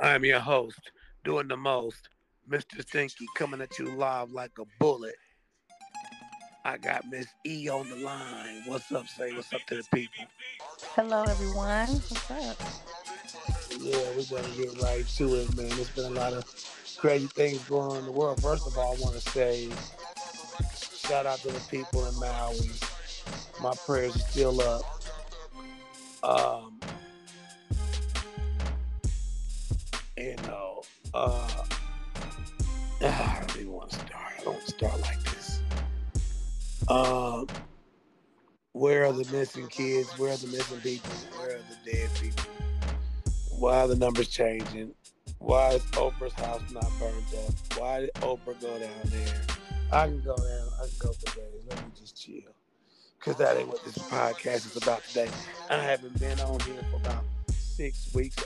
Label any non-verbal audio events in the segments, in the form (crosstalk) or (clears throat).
I'm your host, doing the most, Mr. Stinky, coming at you live like a bullet. I got Miss E on the line. What's up? Say what's up to the people. Hello, everyone. What's up? Yeah, we're gonna get right to it, man. There's been a lot of crazy things going on in the world. First of all, I want to say shout out to the people in Maui. My prayers are still up. Um, you know, uh, (sighs) I want to start. I don't start like this. Um, where are the missing kids? Where are the missing people? Where are the dead people? Why are the numbers changing? Why is Oprah's house not burned up? Why did Oprah go down there? I can go down. I can go for days. Let me just chill. Because that ain't what this podcast is about today. I haven't been on here for about six weeks.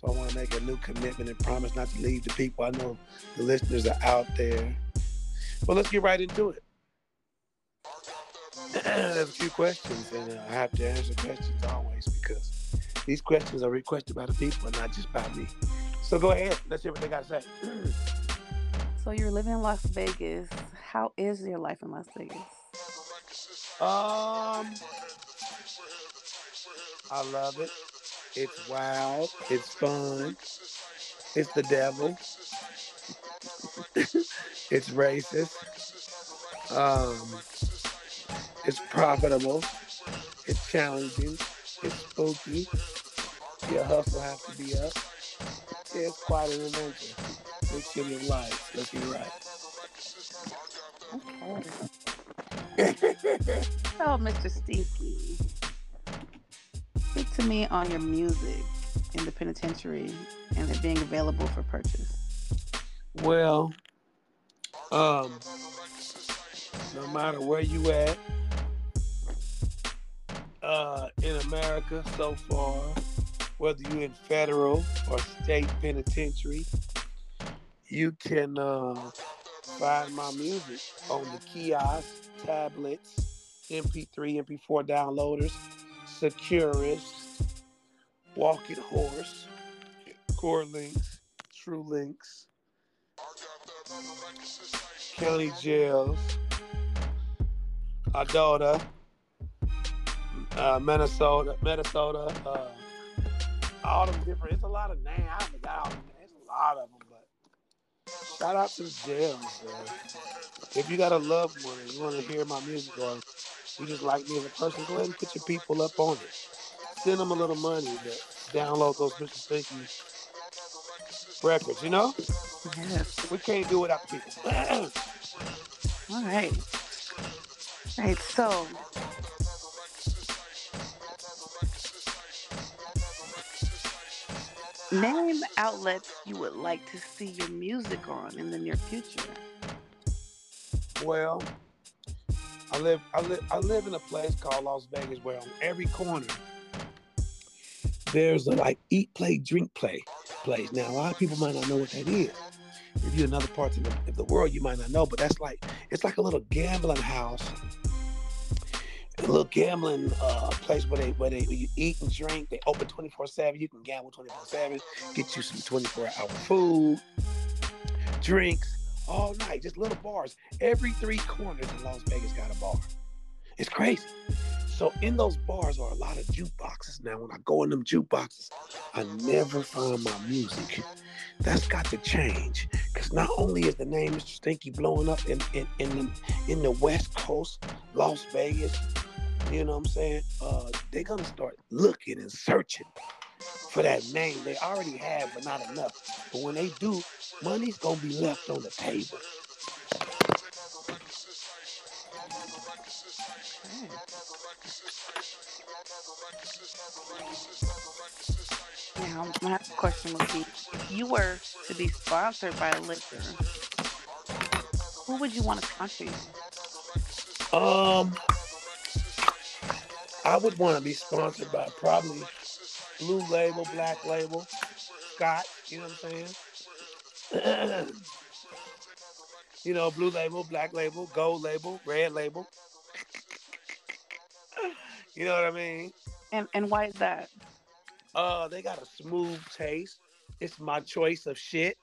So I want to make a new commitment and promise not to leave the people. I know the listeners are out there. Well, let's get right into it. (clears throat) There's a few questions, and uh, I have to answer questions always because these questions are requested by the people and not just by me. So go ahead. Let's hear what they got to say. (clears throat) So you're living in Las Vegas. How is your life in Las Vegas? Um, I love it. It's wild. It's fun. It's the devil. (laughs) it's racist. Um, it's profitable. It's challenging. It's spooky. Your hustle has to be up. It's quite an adventure. Big city of life. Let's get right. Okay. (laughs) oh, Mr. Stinky, speak to me on your music in the penitentiary and it being available for purchase. Well, um, no matter where you at, uh, in America so far, whether you're in federal or state penitentiary, you can uh, find my music on the kiosk, tablets, MP3, MP4 downloaders, Securus, Walking Horse, CorrLinks, True Links, County Jails, Adota, uh, Minnesota, Minnesota, uh, all them different. It's a lot of names. I forgot all them names. It's a lot of them, but shout out to the jails. Man. If you got a loved one and you want to hear my music or you just like me as a person, go ahead and put your people up on it. Send them a little money to download those Mr. Stinky records. You know? Yes. We can't do it without people. (clears throat) All right. All right. So, name outlets you would like to see your music on in the near future. Well, I live I live I live in a place called Las Vegas where on every corner there's a like eat, play, drink, play place. Now a lot of people might not know what that is. If you're in other parts of the, of the world, you might not know, but that's like it's like a little gambling house, a little gambling uh, place where they where they where you eat and drink. They open 24 seven. You can gamble 24 seven. Get you some 24 hour food, drinks all night, just little bars. Every three corners in Las Vegas got a bar. It's crazy. So in those bars are a lot of jukeboxes. Now, when I go in them jukeboxes, I never find my music. That's got to change. Because not only is the name Mr. Stinky blowing up in, in, in, the, in the West Coast, Las Vegas, you know what I'm saying? Uh, they're going to start looking and searching for that name. They already have, but not enough. But when they do, money's to be left on the table. Now, my question would be if you were to be sponsored by a liquor, who would you want to sponsor you? Um, I would want to be sponsored by probably Blue Label, Black Label, Scott. You know what I'm saying? (clears throat) you know, Blue Label, Black Label, Gold Label, Red Label. (clears throat) you know what I mean? And and why is that? Uh, they got a smooth taste. It's my choice of shit.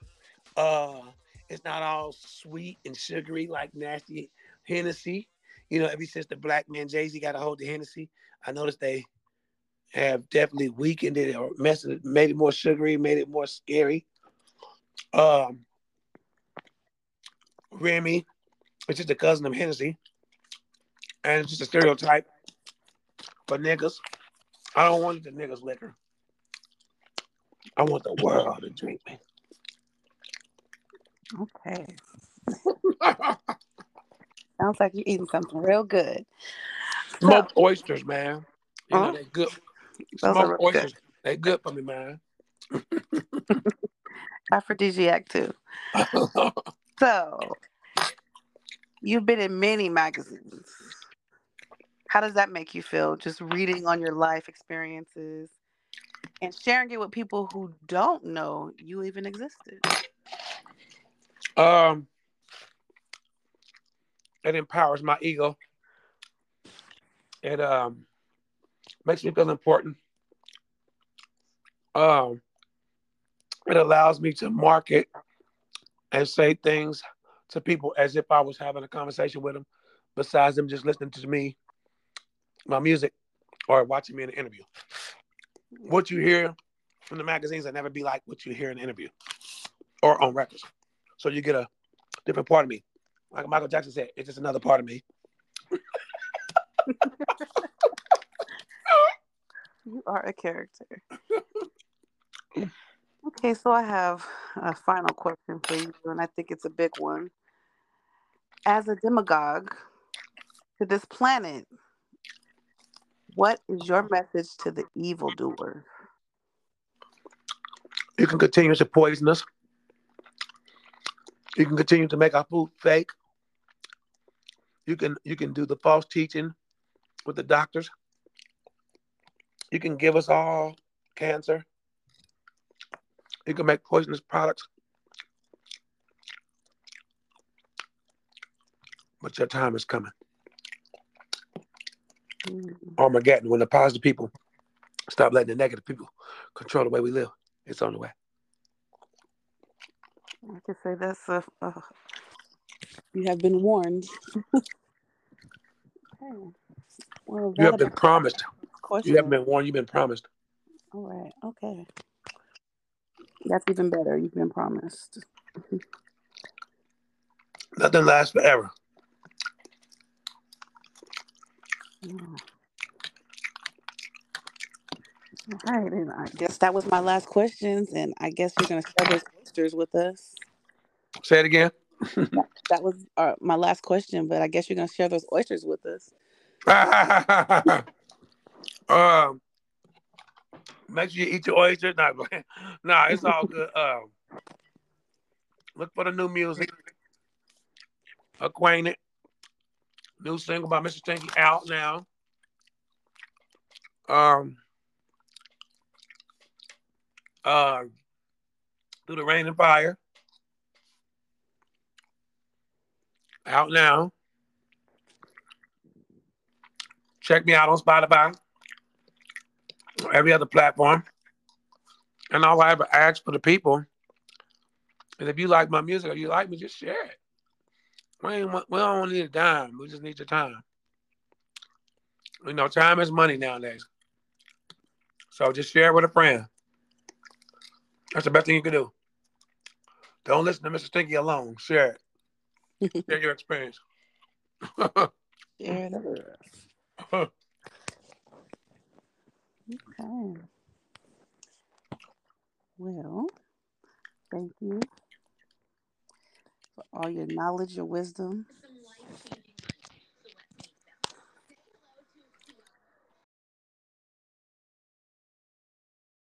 Uh, it's not all sweet and sugary like nasty Hennessy. You know, ever since the black man Jay Z got a hold of Hennessy, I noticed they have definitely weakened it or messed it, made it more sugary, made it more scary. Um, Remy, which is the cousin of Hennessy, and it's just a stereotype for niggas. I don't want the niggas liquor. I want the world to drink me. Okay. Sounds like you're eating something real good. Smoked oysters, man. You know, Huh? they good. Those are Smoked really good. they good for me, man. (laughs) Aphrodisiac too. (laughs) So, you've been in many magazines. How does that make you feel? Just reading on your life experiences and sharing it with people who don't know you even existed. um, it empowers my ego. It um makes me feel important. Um, it allows me to market and say things to people as if I was having a conversation with them, besides them just listening to me, my music, or watching me in an interview. What you hear from the magazines will never be like what you hear in an interview or on records. So you get a different part of me. Like Michael Jackson said, it's just another part of me. (laughs) You are a character. (laughs) okay, so I have a final question for you, and I think it's a big one. As a demagogue to this planet, what is your message to the evildoer? You can continue to poison us. You can continue to make our food fake. You can you can do the false teaching with the doctors. You can give us all cancer. You can make poisonous products. But your time is coming. Mm, Armageddon, when the positive people stop letting the negative people control the way we live. It's on the way. I could say that's a, a you have been warned. (laughs) okay. Well, You have been promised. You haven't been warned, you've been promised. All right. Okay. That's even better. You've been promised. (laughs) Nothing lasts forever. Yeah. All right, and I guess that was my last questions, and I guess you're gonna share those oysters with us. Say it again. (laughs) That was uh, my last question, but I guess you're gonna share those oysters with us. (laughs) um, make sure you eat your oysters. Nah, (laughs) nah, it's all good. Um, look for the new music. Acquainted. New single by Mr. Stinky out now. Um, uh, through the rain and fire. Out now. Check me out on Spotify, every other platform. And all I ever ask for the people is if you like my music or you like me, just share it. We, ain't, we don't need a dime. We just need your time. You know, time is money nowadays. So just share it with a friend. That's the best thing you can do. Don't listen to Mr. Stinky alone. Share it. (laughs) share your experience. (laughs) Share it. (laughs) Okay. Well, thank you for all your knowledge, your wisdom,